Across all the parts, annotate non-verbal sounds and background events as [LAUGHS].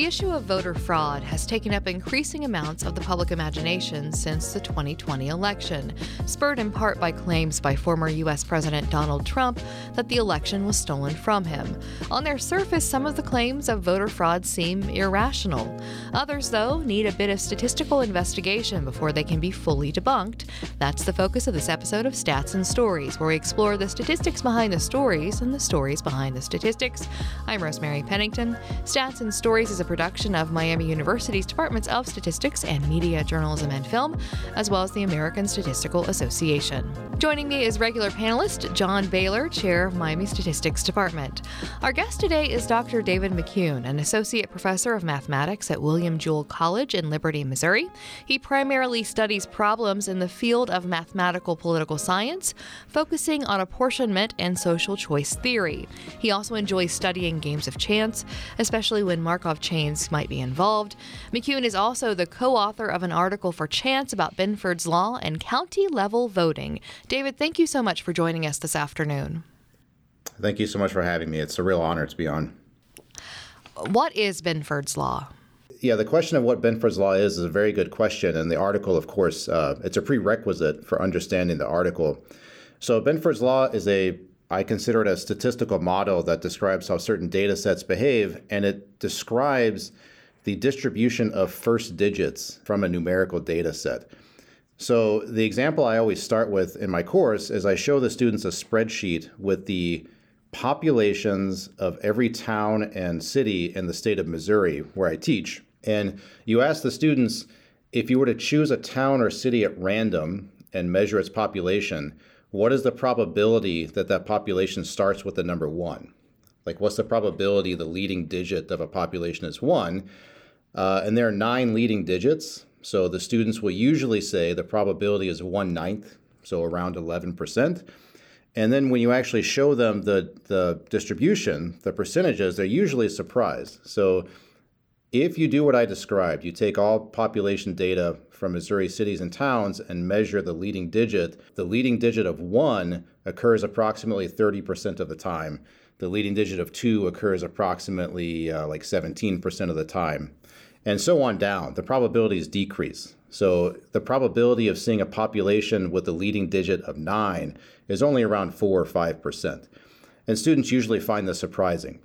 The issue of voter fraud has taken up increasing amounts of the public imagination since the 2020 election, spurred in part by claims by former U.S. President Donald Trump that the election was stolen from him. On their surface, some of the claims of voter fraud seem irrational. Others, though, need a bit of statistical investigation before they can be fully debunked. That's the focus of this episode of Stats and Stories, where we explore the statistics behind the stories and the stories behind the statistics. I'm Rosemary Pennington. Stats and Stories is a production of Miami University's Departments of Statistics and Media, Journalism, and Film, as well as the American Statistical Association. Joining me is regular panelist John Bailer, chair of Miami Statistics Department. Our guest today is Dr. David McCune, an associate professor of mathematics at William Jewell College in Liberty, Missouri. He primarily studies problems in the field of mathematical political science, focusing on apportionment and social choice theory. He also enjoys studying games of chance, especially when Markov chains might be involved. McCune is also the co author of an article for Chance about Benford's Law and county level voting. David, thank you so much for joining us this afternoon. Thank you so much for having me. It's a real honor to be on. What is Benford's Law? Yeah, the question of what Benford's Law is is a very good question. And the article, of course, uh, it's a prerequisite for understanding the article. So, Benford's Law is a I consider it a statistical model that describes how certain data sets behave, and it describes the distribution of first digits from a numerical data set. So, the example I always start with in my course is I show the students a spreadsheet with the populations of every town and city in the state of Missouri where I teach. And you ask the students if you were to choose a town or city at random and measure its population, what is the probability that that population starts with the number one? Like, what's the probability the leading digit of a population is one? Uh, and there are nine leading digits. So the students will usually say the probability is one ninth, so around 11%. And then when you actually show them the, the distribution, the percentages, they're usually surprised. So if you do what I described, you take all population data from Missouri cities and towns and measure the leading digit, the leading digit of one occurs approximately 30% of the time. The leading digit of two occurs approximately uh, like 17% of the time. And so on down. The probabilities decrease. So the probability of seeing a population with the leading digit of nine is only around four or 5%. And students usually find this surprising.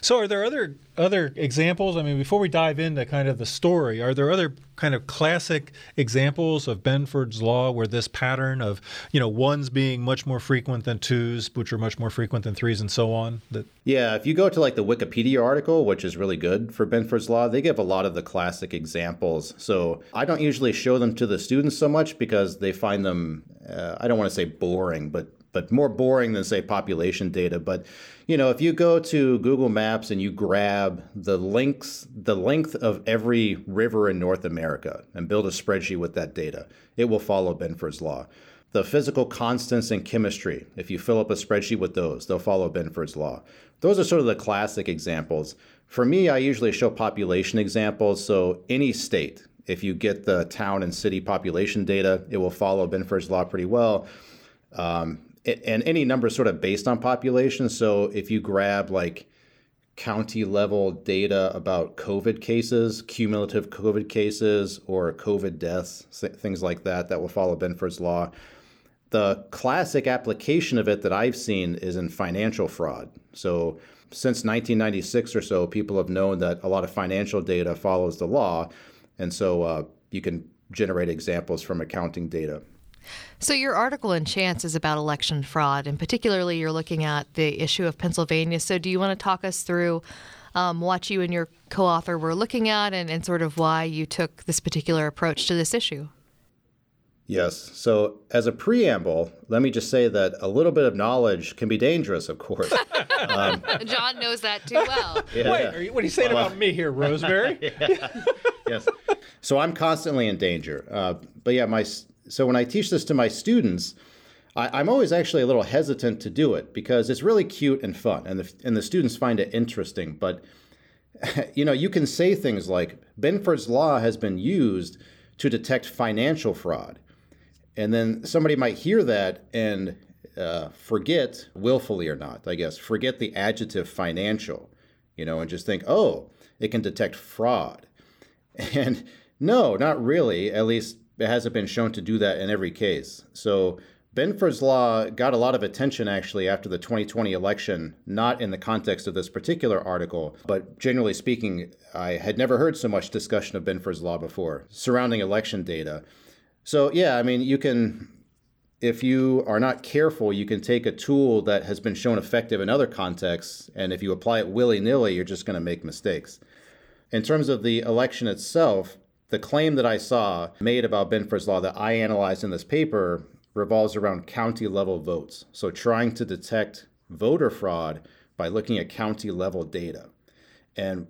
So, are there other other examples? I mean, before we dive into kind of the story, are there other kind of classic examples of Benford's law where this pattern of you know ones being much more frequent than twos, which are much more frequent than threes, and so on? That yeah, if you go to like the Wikipedia article, which is really good for Benford's law, they give a lot of the classic examples. So I don't usually show them to the students so much because they find them uh, I don't want to say boring, but but more boring than say population data. But you know, if you go to Google Maps and you grab the links, the length of every river in North America, and build a spreadsheet with that data, it will follow Benford's law. The physical constants in chemistry, if you fill up a spreadsheet with those, they'll follow Benford's law. Those are sort of the classic examples. For me, I usually show population examples. So any state, if you get the town and city population data, it will follow Benford's law pretty well. Um, and any number is sort of based on population. So if you grab like county level data about COVID cases, cumulative COVID cases, or COVID deaths, things like that, that will follow Benford's law. The classic application of it that I've seen is in financial fraud. So since 1996 or so, people have known that a lot of financial data follows the law. And so uh, you can generate examples from accounting data. So, your article in Chance is about election fraud, and particularly you're looking at the issue of Pennsylvania. So, do you want to talk us through um, what you and your co author were looking at and, and sort of why you took this particular approach to this issue? Yes. So, as a preamble, let me just say that a little bit of knowledge can be dangerous, of course. [LAUGHS] Um, John knows that too well. [LAUGHS] Yeah, Wait, yeah. Are you, what are you saying well, about me here, Rosemary? [LAUGHS] Yes. So, I'm constantly in danger. Uh, but yeah, my so when I teach this to my students, I, am always actually a little hesitant to do it because it's really cute and fun, and the, and the students find it interesting. But [LAUGHS] you know, you can say things like Benford's law has been used to detect financial fraud, and then somebody might hear that and uh, forget, willfully or not, I guess, forget the adjective financial. you know, and just think, oh, it can detect fraud. [LAUGHS] And no, not really. At least it hasn't been shown to do that in every case. So Benford's law got a lot of attention actually after the 2020 election, not in the context of this particular article, but generally speaking, I had never heard so much discussion of Benford's law before surrounding election data. So, yeah, I mean, you can, if you are not careful, you can take a tool that has been shown effective in other contexts, and if you apply it willy nilly, you're just going to make mistakes. In terms of the election itself, the claim that I saw made about Benford's law that I analyzed in this paper revolves around county level votes. So, trying to detect voter fraud by looking at county level data. And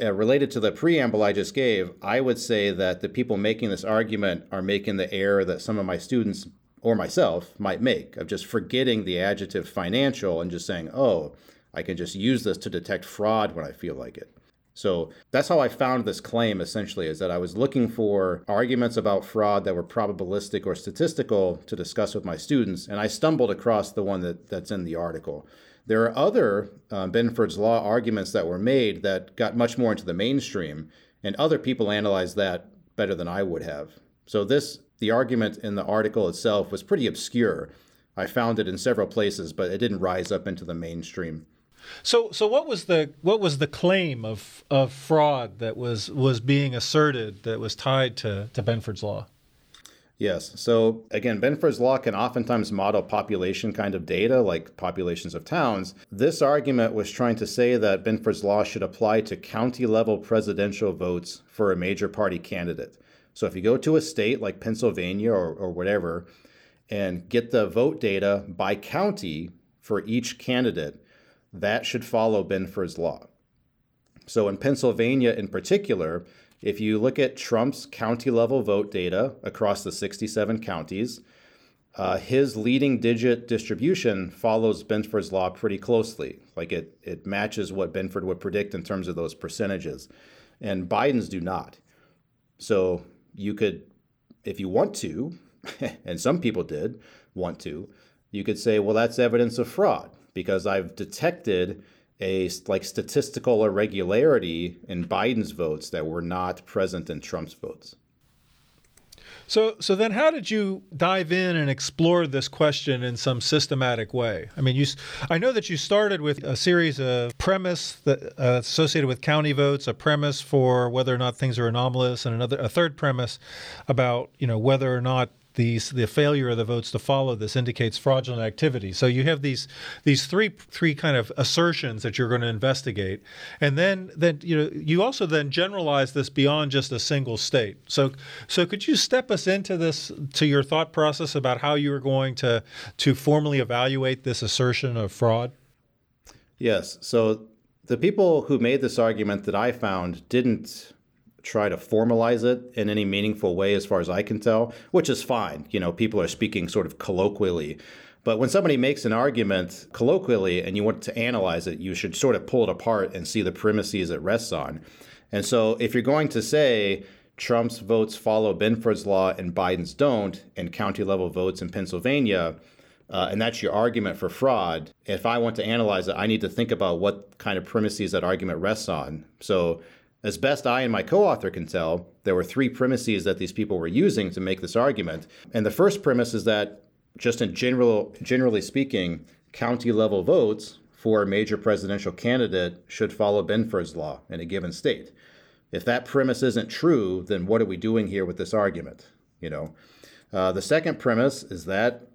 uh, related to the preamble I just gave, I would say that the people making this argument are making the error that some of my students or myself might make of just forgetting the adjective financial and just saying, oh, I can just use this to detect fraud when I feel like it. So that's how I found this claim essentially is that I was looking for arguments about fraud that were probabilistic or statistical to discuss with my students, and I stumbled across the one that, that's in the article. There are other uh, Benford's Law arguments that were made that got much more into the mainstream, and other people analyzed that better than I would have. So this the argument in the article itself was pretty obscure. I found it in several places, but it didn't rise up into the mainstream. So, so what was the what was the claim of of fraud that was was being asserted that was tied to to Benford's law? Yes. So again, Benford's law can oftentimes model population kind of data, like populations of towns. This argument was trying to say that Benford's law should apply to county level presidential votes for a major party candidate. So if you go to a state like Pennsylvania or, or whatever and get the vote data by county for each candidate, that should follow Benford's law. So in Pennsylvania in particular, if you look at Trump's county level vote data across the 67 counties, uh, his leading digit distribution follows Benford's law pretty closely. Like it, it matches what Benford would predict in terms of those percentages. And Biden's do not. So you could, if you want to, [LAUGHS] and some people did want to, you could say, well, that's evidence of fraud because I've detected a like statistical irregularity in Biden's votes that were not present in Trump's votes. So, so then, how did you dive in and explore this question in some systematic way? I mean, you, I know that you started with a series of premise that uh, associated with county votes, a premise for whether or not things are anomalous, and another, a third premise about you know whether or not these the failure of the votes to follow this indicates fraudulent activity. So you have these these three three kind of assertions that you're going to investigate, and then then you know you also then generalize this beyond just a single state. So so could you step us into this to your thought process about how you are going to to formally evaluate this assertion of fraud? Yes. So the people who made this argument that I found didn't try to formalize it in any meaningful way, as far as I can tell, which is fine. You know, people are speaking sort of colloquially. But when somebody makes an argument colloquially and you want to analyze it, you should sort of pull it apart and see the premises it rests on. And so if you're going to say Trump's votes follow Benford's law and Biden's don't, and county level votes in Pennsylvania, uh, and that's your argument for fraud, if I want to analyze it, I need to think about what kind of premises that argument rests on. So as best I and my co author can tell, there were three premises that these people were using to make this argument. And the first premise is that, just in general, generally speaking, county level votes for a major presidential candidate should follow Benford's law in a given state. If that premise isn't true, then what are we doing here with this argument? You know, uh, the second premise is that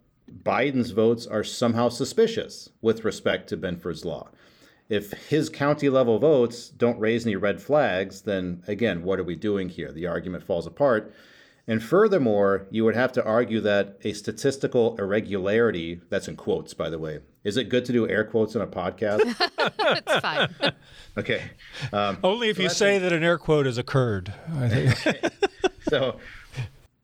Biden's votes are somehow suspicious with respect to Benford's law if his county level votes don't raise any red flags, then again, what are we doing here? The argument falls apart. And furthermore, you would have to argue that a statistical irregularity, that's in quotes, by the way. Is it good to do air quotes in a podcast? [LAUGHS] it's fine. [LAUGHS] Okay. Um, Only if so you say that an air quote has [LAUGHS] occurred. so,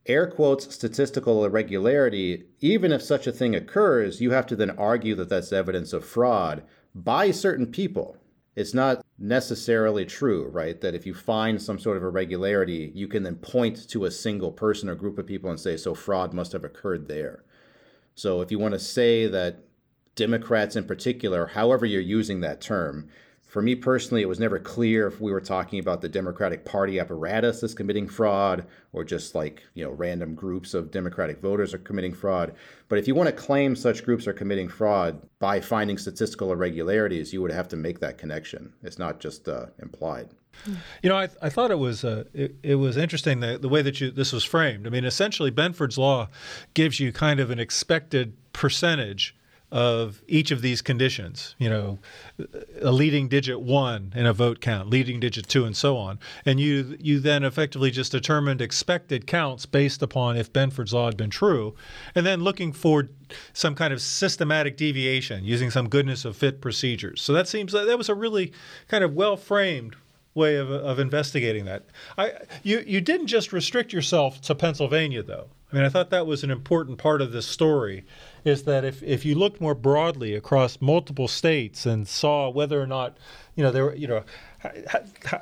air quotes statistical irregularity, even if such a thing occurs, you have to then argue that that's evidence of fraud by certain people. It's not necessarily true, right? That if you find some sort of irregularity, you can then point to a single person or group of people and say, so fraud must have occurred there. So if you want to say that Democrats in particular, however you're using that term, for me personally, it was never clear if we were talking about the Democratic Party apparatus that's committing fraud or just like, you know, random groups of Democratic voters are committing fraud. But if you want to claim such groups are committing fraud by finding statistical irregularities, you would have to make that connection. It's not just uh, implied. You know, I, I thought it was uh, it, it was interesting the, the way that you this was framed. I mean, essentially, Benford's law gives you kind of an expected percentage of each of these conditions, you know, a leading digit one in a vote count, leading digit two, and so on. And you you then effectively just determined expected counts based upon if Benford's law had been true, and then looking for some kind of systematic deviation using some goodness of fit procedures. So that seems that was a really kind of well framed way of, of investigating that. I you you didn't just restrict yourself to Pennsylvania though. I mean, I thought that was an important part of this story is that if, if you looked more broadly across multiple states and saw whether or not, you know, there you know,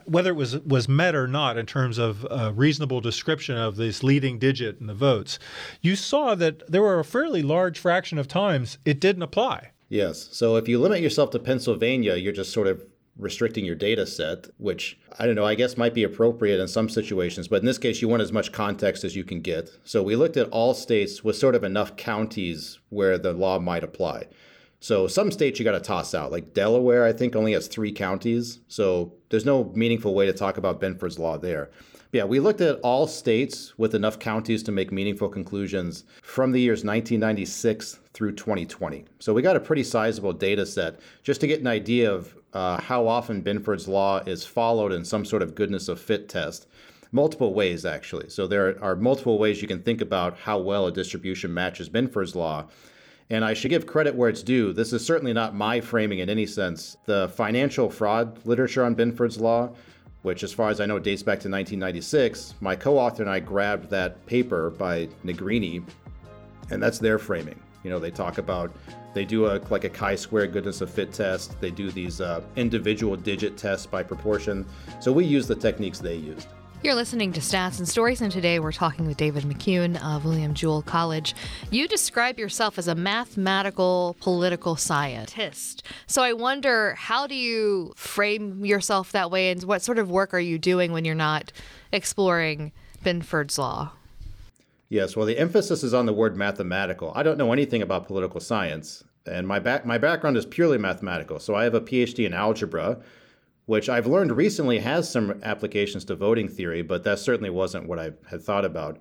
whether it was was met or not in terms of a reasonable description of this leading digit in the votes, you saw that there were a fairly large fraction of times it didn't apply. Yes. So if you limit yourself to Pennsylvania, you're just sort of restricting your data set, which I don't know, I guess might be appropriate in some situations, but in this case, you want as much context as you can get. So we looked at all states with sort of enough counties where the law might apply. So some states you got to toss out, like Delaware, I think only has three counties. So there's no meaningful way to talk about Benford's law there. Yeah, we looked at all states with enough counties to make meaningful conclusions from the years 1996 through 2020. So we got a pretty sizable data set just to get an idea of uh, how often Benford's law is followed in some sort of goodness of fit test. Multiple ways, actually. So there are multiple ways you can think about how well a distribution matches Benford's law. And I should give credit where it's due. This is certainly not my framing in any sense. The financial fraud literature on Benford's law, which, as far as I know, dates back to 1996, my co author and I grabbed that paper by Nigrini, and that's their framing. You know, they talk about they do a like a chi-square goodness of fit test. They do these uh, individual digit tests by proportion. So we use the techniques they used. You're listening to Stats and Stories, and today we're talking with David McCune of William Jewell College. You describe yourself as a mathematical political scientist. So I wonder, how do you frame yourself that way, and what sort of work are you doing when you're not exploring Benford's law? Yes, well, the emphasis is on the word mathematical. I don't know anything about political science, and my back my background is purely mathematical. So I have a PhD in algebra, which I've learned recently has some applications to voting theory, but that certainly wasn't what I had thought about.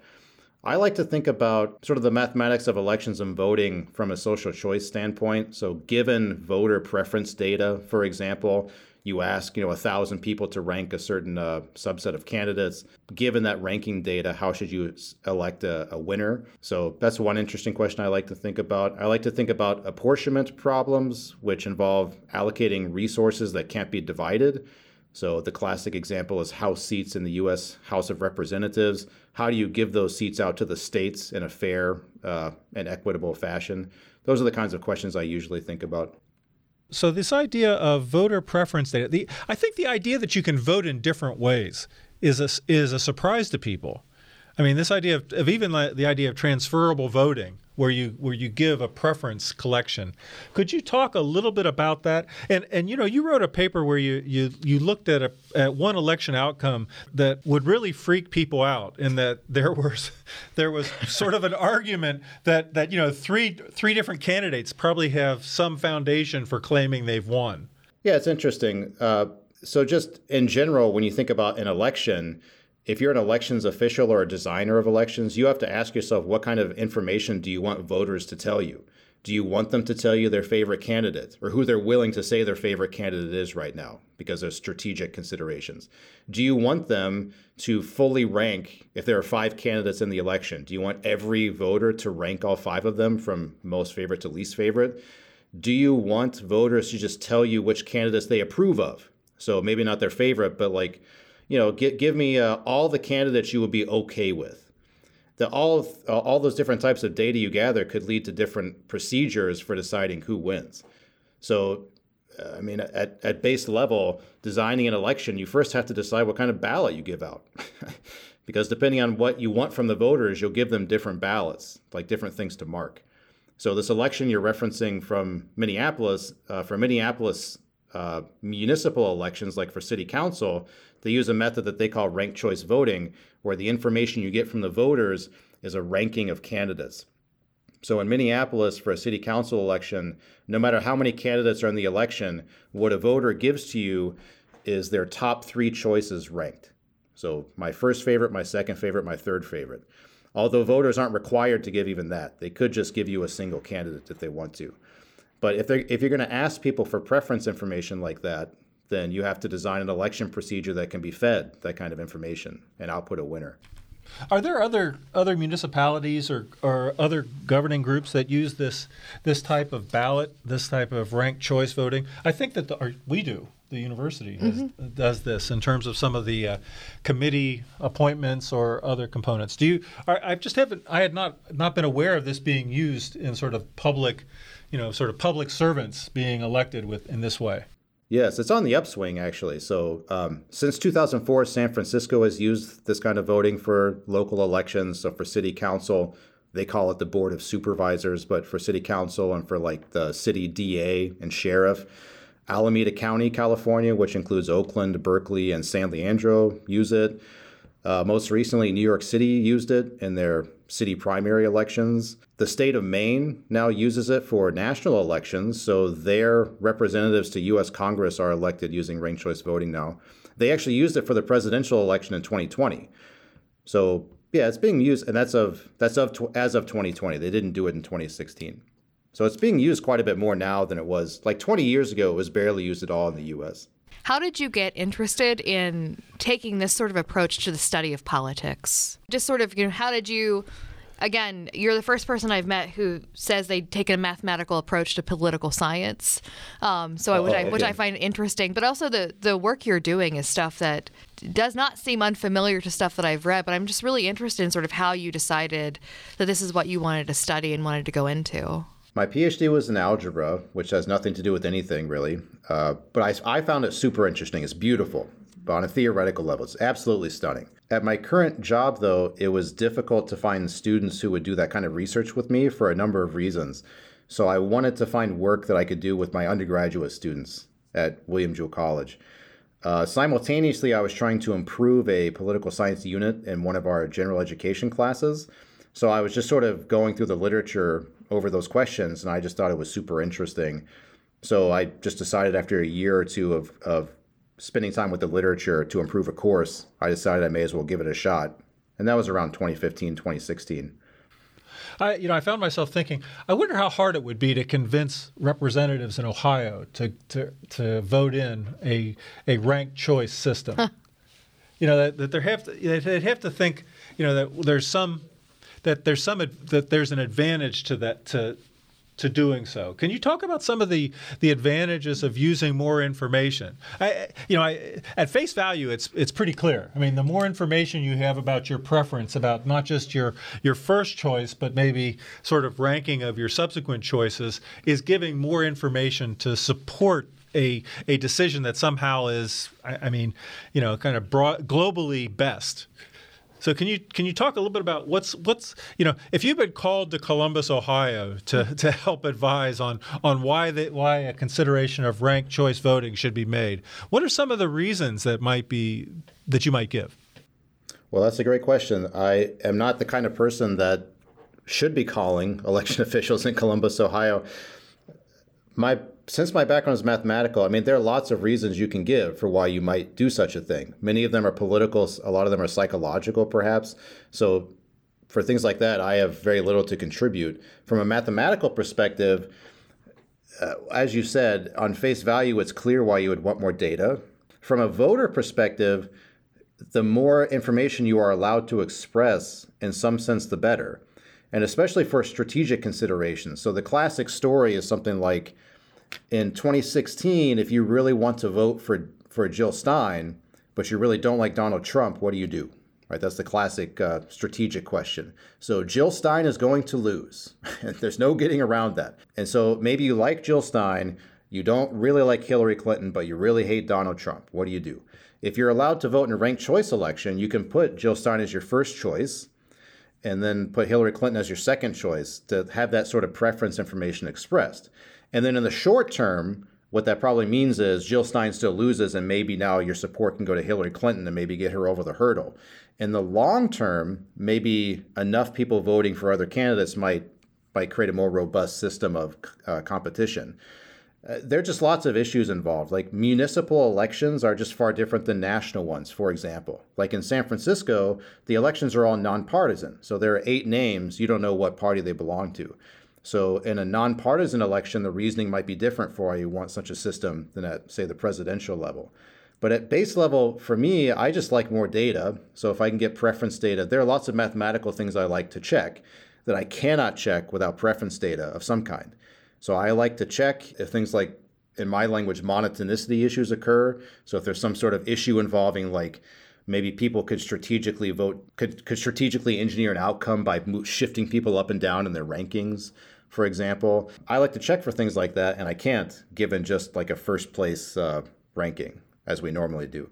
I like to think about sort of the mathematics of elections and voting from a social choice standpoint. So, given voter preference data, for example, you ask you know a thousand people to rank a certain uh, subset of candidates given that ranking data how should you elect a, a, winner? So that's one interesting question i like to think about. I like to think about apportionment problems which involve allocating resources that can't be divided. So the classic example is house seats in the us house of representatives. How do you give those seats out to the states in a fair uh, and equitable fashion? Those are the kinds of questions i usually think about so this idea of voter preference data, the, I think the idea that you can vote in different ways is a, is a surprise to people. I mean, this idea of, of even the idea of transferable voting, where you where you give a preference collection. Could you talk a little bit about that? And and you know, you wrote a paper where you you you looked at a at one election outcome that would really freak people out, in that there was [LAUGHS] there was sort of an argument that that you know three three different candidates probably have some foundation for claiming they've won. Yeah, it's interesting. Uh, so just in general, when you think about an election if you're an elections official or a designer of elections, you have to ask yourself what kind of information do you want voters to tell you? Do you want them to tell you their favorite candidate or who they're willing to say their favorite candidate is right now because of strategic considerations? Do you want them to fully rank if there are five candidates in the election? Do you want every voter to rank all five of them from most favorite to least favorite? Do you want voters to just tell you which candidates they approve of? So maybe not their favorite, but like you know, give, give me uh, all the candidates you would be okay with. The, all, uh, all those different types of data you gather could lead to different procedures for deciding who wins. So, uh, I mean, at, at base level, designing an election, you first have to decide what kind of ballot you give out. [LAUGHS] because depending on what you want from the voters, you'll give them different ballots, like different things to mark. So, this election you're referencing from Minneapolis, uh, for Minneapolis uh, municipal elections, like for city council, they use a method that they call ranked choice voting, where the information you get from the voters is a ranking of candidates. So in Minneapolis, for a city council election, no matter how many candidates are in the election, what a voter gives to you is their top three choices ranked. So my first favorite, my second favorite, my third favorite. Although voters aren't required to give even that, they could just give you a single candidate if they want to. But if, if you're going to ask people for preference information like that, then you have to design an election procedure that can be fed that kind of information and output a winner. Are there other other municipalities or, or other governing groups that use this this type of ballot, this type of ranked choice voting? I think that the, we do. The university has, mm-hmm. does this in terms of some of the uh, committee appointments or other components. Do you? I just haven't. I had not not been aware of this being used in sort of public, you know, sort of public servants being elected with in this way. Yes, it's on the upswing actually. So um, since 2004, San Francisco has used this kind of voting for local elections. So for city council, they call it the board of supervisors, but for city council and for like the city DA and sheriff, Alameda County, California, which includes Oakland, Berkeley, and San Leandro, use it. Uh, most recently, New York City used it in their city primary elections. The state of Maine now uses it for national elections, so their representatives to U.S. Congress are elected using ranked choice voting now. They actually used it for the presidential election in 2020. So yeah, it's being used, and that's of that's of as of 2020. They didn't do it in 2016. So it's being used quite a bit more now than it was like 20 years ago. It was barely used at all in the U.S. How did you get interested in taking this sort of approach to the study of politics? Just sort of, you know, how did you again, you're the first person I've met who says they take a mathematical approach to political science. Um, so oh, which, I, which I find interesting. But also the the work you're doing is stuff that does not seem unfamiliar to stuff that I've read. But I'm just really interested in sort of how you decided that this is what you wanted to study and wanted to go into. My PhD was in algebra, which has nothing to do with anything really. Uh, but I, I found it super interesting. It's beautiful, on a theoretical level, it's absolutely stunning. At my current job, though, it was difficult to find students who would do that kind of research with me for a number of reasons. So I wanted to find work that I could do with my undergraduate students at William Jewell College. Uh, simultaneously, I was trying to improve a political science unit in one of our general education classes. So I was just sort of going through the literature over those questions, and I just thought it was super interesting. So I just decided after a year or two of, of spending time with the literature to improve a course, I decided I may as well give it a shot. And that was around 2015, 2016. I, you know, I found myself thinking, I wonder how hard it would be to convince representatives in Ohio to to, to vote in a a ranked choice system. Huh. You know that, that they have to they have to think, you know, that there's some that there's some that there's an advantage to that to to doing so. Can you talk about some of the the advantages of using more information? I, you know, I, at face value, it's it's pretty clear. I mean, the more information you have about your preference, about not just your your first choice, but maybe sort of ranking of your subsequent choices, is giving more information to support a a decision that somehow is, I, I mean, you know, kind of broad, globally best. So can you can you talk a little bit about what's what's you know if you've been called to Columbus, Ohio, to, to help advise on on why why a consideration of ranked choice voting should be made, what are some of the reasons that might be that you might give? Well, that's a great question. I am not the kind of person that should be calling [LAUGHS] election officials in Columbus, Ohio. My since my background is mathematical, I mean, there are lots of reasons you can give for why you might do such a thing. Many of them are political, a lot of them are psychological, perhaps. So, for things like that, I have very little to contribute. From a mathematical perspective, uh, as you said, on face value, it's clear why you would want more data. From a voter perspective, the more information you are allowed to express, in some sense, the better. And especially for strategic considerations. So, the classic story is something like, in 2016, if you really want to vote for for Jill Stein, but you really don't like Donald Trump, what do you do? Right, that's the classic uh, strategic question. So Jill Stein is going to lose. [LAUGHS] There's no getting around that. And so maybe you like Jill Stein, you don't really like Hillary Clinton, but you really hate Donald Trump. What do you do? If you're allowed to vote in a ranked choice election, you can put Jill Stein as your first choice and then put Hillary Clinton as your second choice to have that sort of preference information expressed. And then in the short term, What that probably means is Jill Stein still loses, and maybe now your support can go to Hillary Clinton and maybe get her over the hurdle. In the long term, maybe enough people voting for other candidates might might create a more robust system of uh, competition. Uh, there are just lots of issues involved. Like municipal elections are just far different than national ones, for example. Like in San Francisco, the elections are all nonpartisan. So there are eight names, you don't know what party they belong to. So in a nonpartisan election, the reasoning might be different for why you want such a system than at, say, the presidential level. But at base level, for me, I just like more data. So if I can get preference data, there are lots of mathematical things I like to check that I cannot check without preference data of some kind. So I like to check if things like, in my language, monotonicity issues occur. So if there's some sort of issue involving like maybe people could strategically vote, could, could strategically engineer an outcome by shifting people up and down in their rankings, for example. I like to check for things like that, and I can't given just like a first place uh, ranking as we normally do.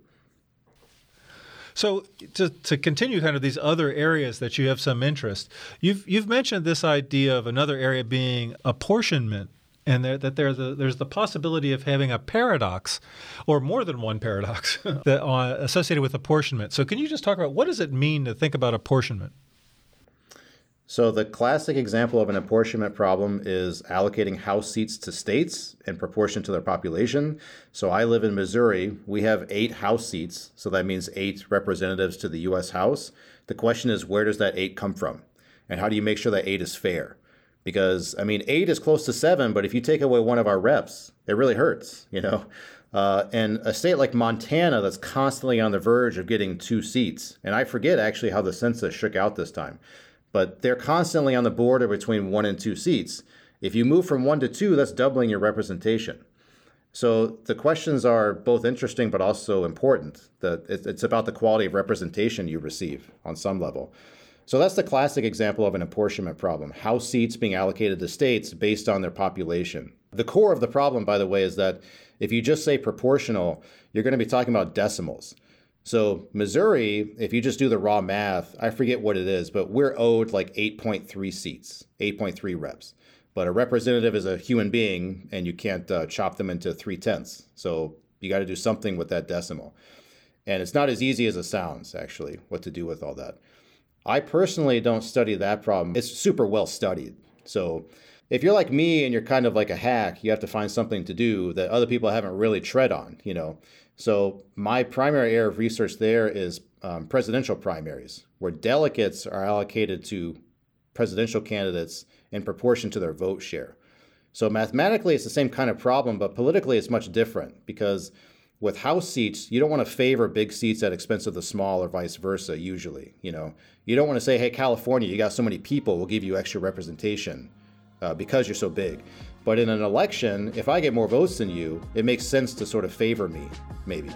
So to, to continue kind of these other areas that you have some interest, you've you've mentioned this idea of another area being apportionment and there, that there's a, there's the possibility of having a paradox, or more than one paradox, [LAUGHS] that uh, associated with apportionment. So, can you just talk about what does it mean to think about apportionment? So, the classic example of an apportionment problem is allocating House seats to states in proportion to their population. So, I live in Missouri. We have eight House seats. So, that means eight representatives to the U.S. House. The question is, where does that eight come from? And how do you make sure that eight is fair? Because, I mean, eight is close to seven, but if you take away one of our reps, it really hurts, [LAUGHS] you know? Uh, and a state like Montana that's constantly on the verge of getting two seats, and I forget actually how the census shook out this time but they're constantly on the border between one and two seats. If you move from one to two, that's doubling your representation. So the questions are both interesting but also important. That it's about the quality of representation you receive on some level. So that's the classic example of an apportionment problem. House seats being allocated to states based on their population. The core of the problem, by the way, is that if you just say proportional, you're going to be talking about decimals. So Missouri, if you just do the raw math, I forget what it is, but we're owed like 8.3 seats, 8.3 reps. But a representative is a human being, and you can't uh, chop them into three tenths. So you got to do something with that decimal. And it's not as easy as it sounds, actually, what to do with all that. I personally don't study that problem. It's super well studied. So if you're like me and you're kind of like a hack, you have to find something to do that other people haven't really tread on, you know. So my primary area of research there is um, presidential primaries, where delegates are allocated to presidential candidates in proportion to their vote share. So mathematically, it's the same kind of problem, but politically, it's much different because with House seats, you don't want to favor big seats at expense of the small or vice versa. Usually, you know, you don't want to say, "Hey, California, you got so many people, we'll give you extra representation uh, because you're so big." But in an election, if I get more votes than you, it makes sense to sort of favor me, maybe.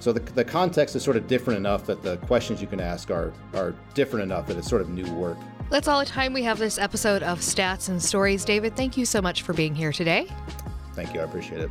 So the, the context is sort of different enough that the questions you can ask are, are different enough that it's sort of new work. That's all the time we have this episode of Stats and Stories. David, thank you so much for being here today. Thank you. I appreciate it.